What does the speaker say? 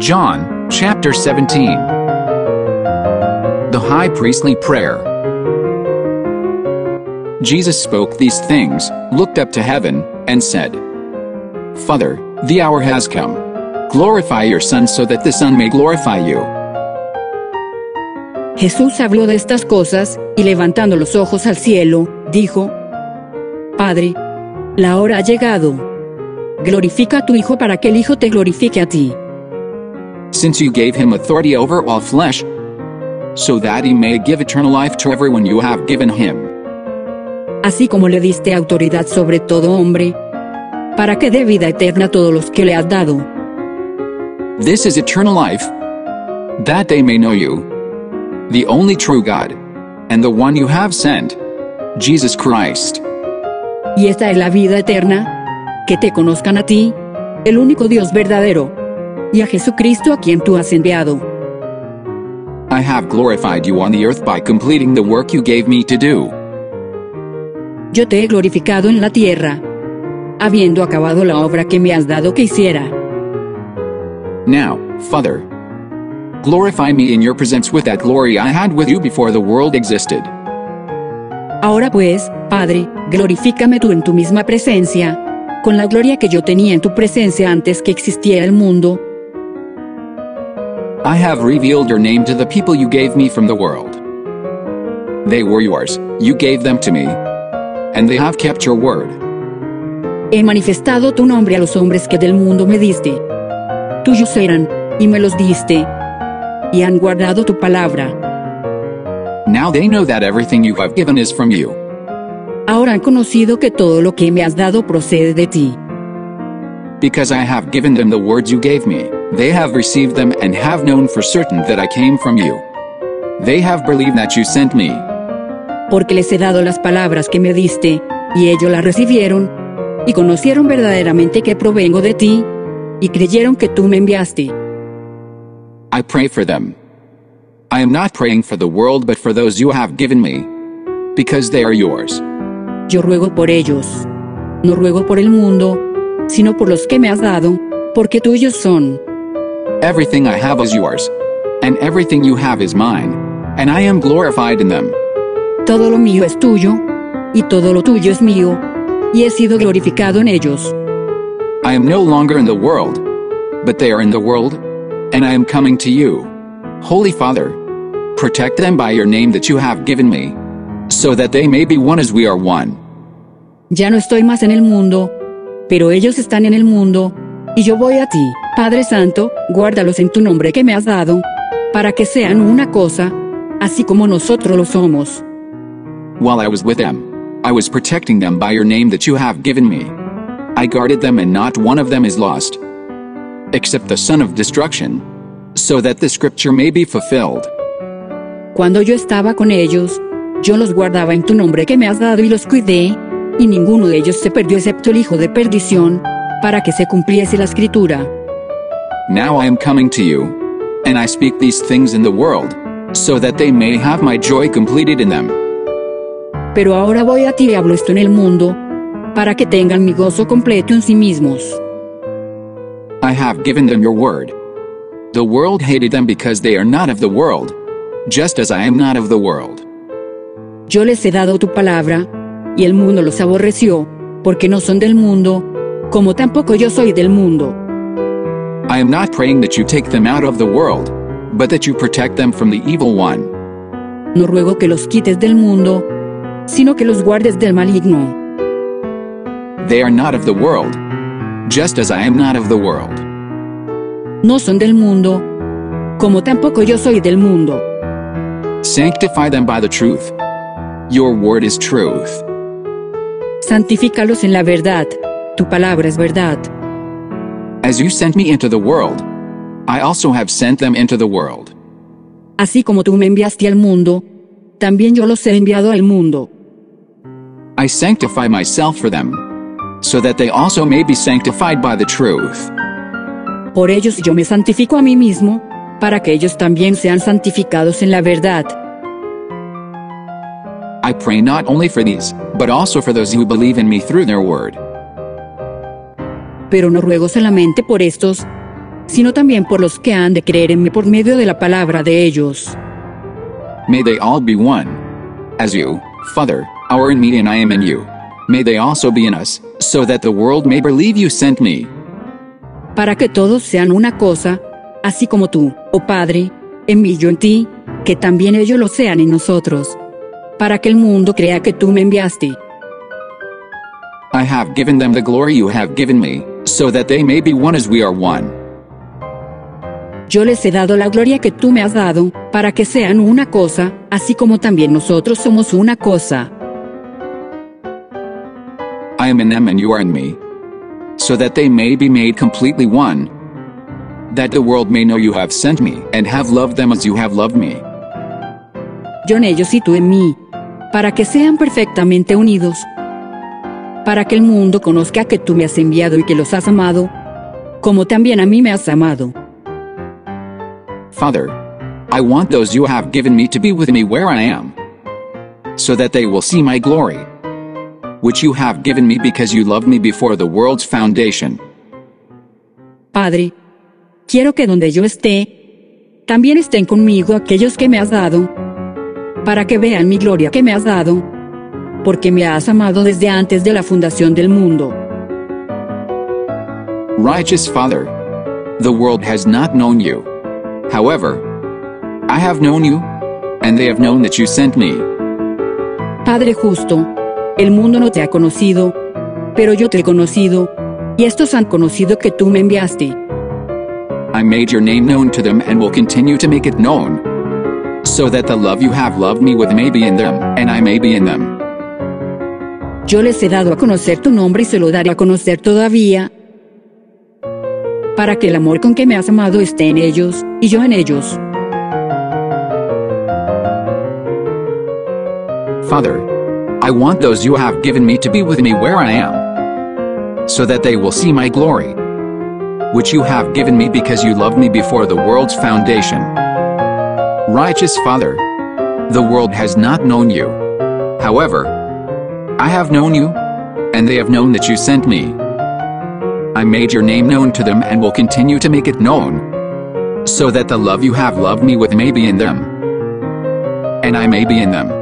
John, chapter 17. The High Priestly Prayer. Jesus spoke these things, looked up to heaven, and said, Father, the hour has come. Glorify your Son so that the Son may glorify you. Jesús habló de estas cosas, y levantando los ojos al cielo, dijo, Padre, la hora ha llegado. Glorifica a tu Hijo para que el Hijo te glorifique a ti. Since you gave him authority over all flesh, so that he may give eternal life to everyone you have given him. Así como le diste autoridad sobre todo hombre, para que dé vida eterna a todos los que le has dado. This is eternal life, that they may know you, the only true God, and the one you have sent, Jesus Christ. Y esta es la vida eterna, que te conozcan a ti, el único Dios verdadero, y a Jesucristo a quien tú has enviado. I have glorified you on the earth by completing the work you gave me to do. Yo te he glorificado en la tierra, habiendo acabado la obra que me has dado que hiciera. Now, Father, glorify me in your presence with that glory I had with you before the world existed. Ahora pues, Padre, glorifícame tú en tu misma presencia, con la gloria que yo tenía en tu presencia antes que existiera el mundo. I have revealed your name to the people you gave me from the world. They were yours, you gave them to me, and they have kept your word. He manifestado tu nombre a los hombres que del mundo me diste. Tuyos eran, y me los diste, y han guardado tu palabra. Now they know that everything you have given is from you. Ahora han conocido que todo lo que me has dado procede de ti. Because I have given them the words you gave me, they have received them and have known for certain that I came from you. They have believed that you sent me. Porque les he dado las palabras que me diste, y ellos las recibieron, y conocieron verdaderamente que provengo de ti, y creyeron que tú me enviaste. I pray for them. I am not praying for the world but for those you have given me, because they are yours. Yo ruego por ellos. No ruego por el mundo, sino por los que me has dado, porque tuyos son. Everything I have is yours, and everything you have is mine, and I am glorified in them. Todo lo mío es tuyo, y todo lo tuyo es mío, y he sido glorificado en ellos. I am no longer in the world, but they are in the world, and I am coming to you. Holy Father, protect them by your name that you have given me, so that they may be one as we are one. Ya no estoy más en el mundo, pero ellos están en el mundo, y yo voy a ti. Padre Santo, guárdalos en tu nombre que me has dado, para que sean una cosa, así como nosotros lo somos. While I was with them, I was protecting them by your name that you have given me. I guarded them and not one of them is lost, except the son of destruction, so that the scripture may be fulfilled. Cuando yo estaba con ellos, yo los guardaba en tu nombre que me has dado y los cuidé, y ninguno de ellos se perdió excepto el hijo de perdición, para que se cumpliese la escritura. Now I am coming to you, and I speak these things in the world, so that they may have my joy completed in them. Pero ahora voy a ti y hablo esto en el mundo, para que tengan mi gozo completo en sí mismos. I have given them your word. The world hated them because they are not of the world, just as I am not of the world. Yo les he dado tu palabra, y el mundo los aborreció, porque no son del mundo, como tampoco yo soy del mundo. I am not praying that you take them out of the world, but that you protect them from the evil one. No ruego que los quites del mundo, sino que los guardes del maligno. They are not of the world, just as I am not of the world. No son del mundo, como tampoco yo soy del mundo. Sanctify them by the truth. Your word is truth. Santifícalos en la verdad, tu palabra es verdad. As you sent me into the world, I also have sent them into the world. Así como tú me enviaste al mundo, también yo los he enviado al mundo. I sanctify myself for them, so that they also may be sanctified by the truth. Por ellos yo me santifico a mí mismo, para que ellos también sean santificados en la verdad. I pray not only for these, but also for those who believe in me through their word. Pero no ruego solamente por estos, sino también por los que han de creer en mí por medio de la palabra de ellos. May they all be one. As you, Father, are in me and I am in you. May they also be in us, so that the world may believe you sent me. Para que todos sean una cosa, así como tú, oh Padre, en mí yo en ti, que también ellos lo sean en nosotros. Para que el mundo crea que tú me enviaste. I have given them the glory you have given me, so that they may be one as we are one. Yo les he dado la gloria que tú me has dado, para que sean una cosa, así como también nosotros somos una cosa. I am in them and you are in me. So that they may be made completely one. That the world may know you have sent me, and have loved them as you have loved me. Yo en ellos y tú en mí, para que sean perfectamente unidos. Para que el mundo conozca que tú me has enviado y que los has amado, como también a mí me has amado. Father, I want those you have given me to be with me where I am. So that they will see my glory. Which you have given me because you loved me before the world's foundation. Padre, quiero que donde yo esté, también estén conmigo aquellos que me has dado, para que vean mi gloria que me has dado, porque me has amado desde antes de la fundación del mundo. Righteous Father, the world has not known you. However, I have known you, and they have known that you sent me. Padre justo, el mundo no te ha conocido, pero yo te he conocido, y estos han conocido que tú me enviaste. I made your name known to them and will continue to make it known. So that the love you have loved me with may be in them, and I may be in them. Yo les he dado a conocer tu nombre y se lo daré a conocer todavía, para que el amor con que me has amado esté en ellos, y yo en ellos. Father, I want those you have given me to be with me where I am, so that they will see my glory, which you have given me because you loved me before the world's foundation. Righteous Father, the world has not known you. However, I have known you, and they have known that you sent me. I made your name known to them and will continue to make it known, so that the love you have loved me with may be in them, and I may be in them.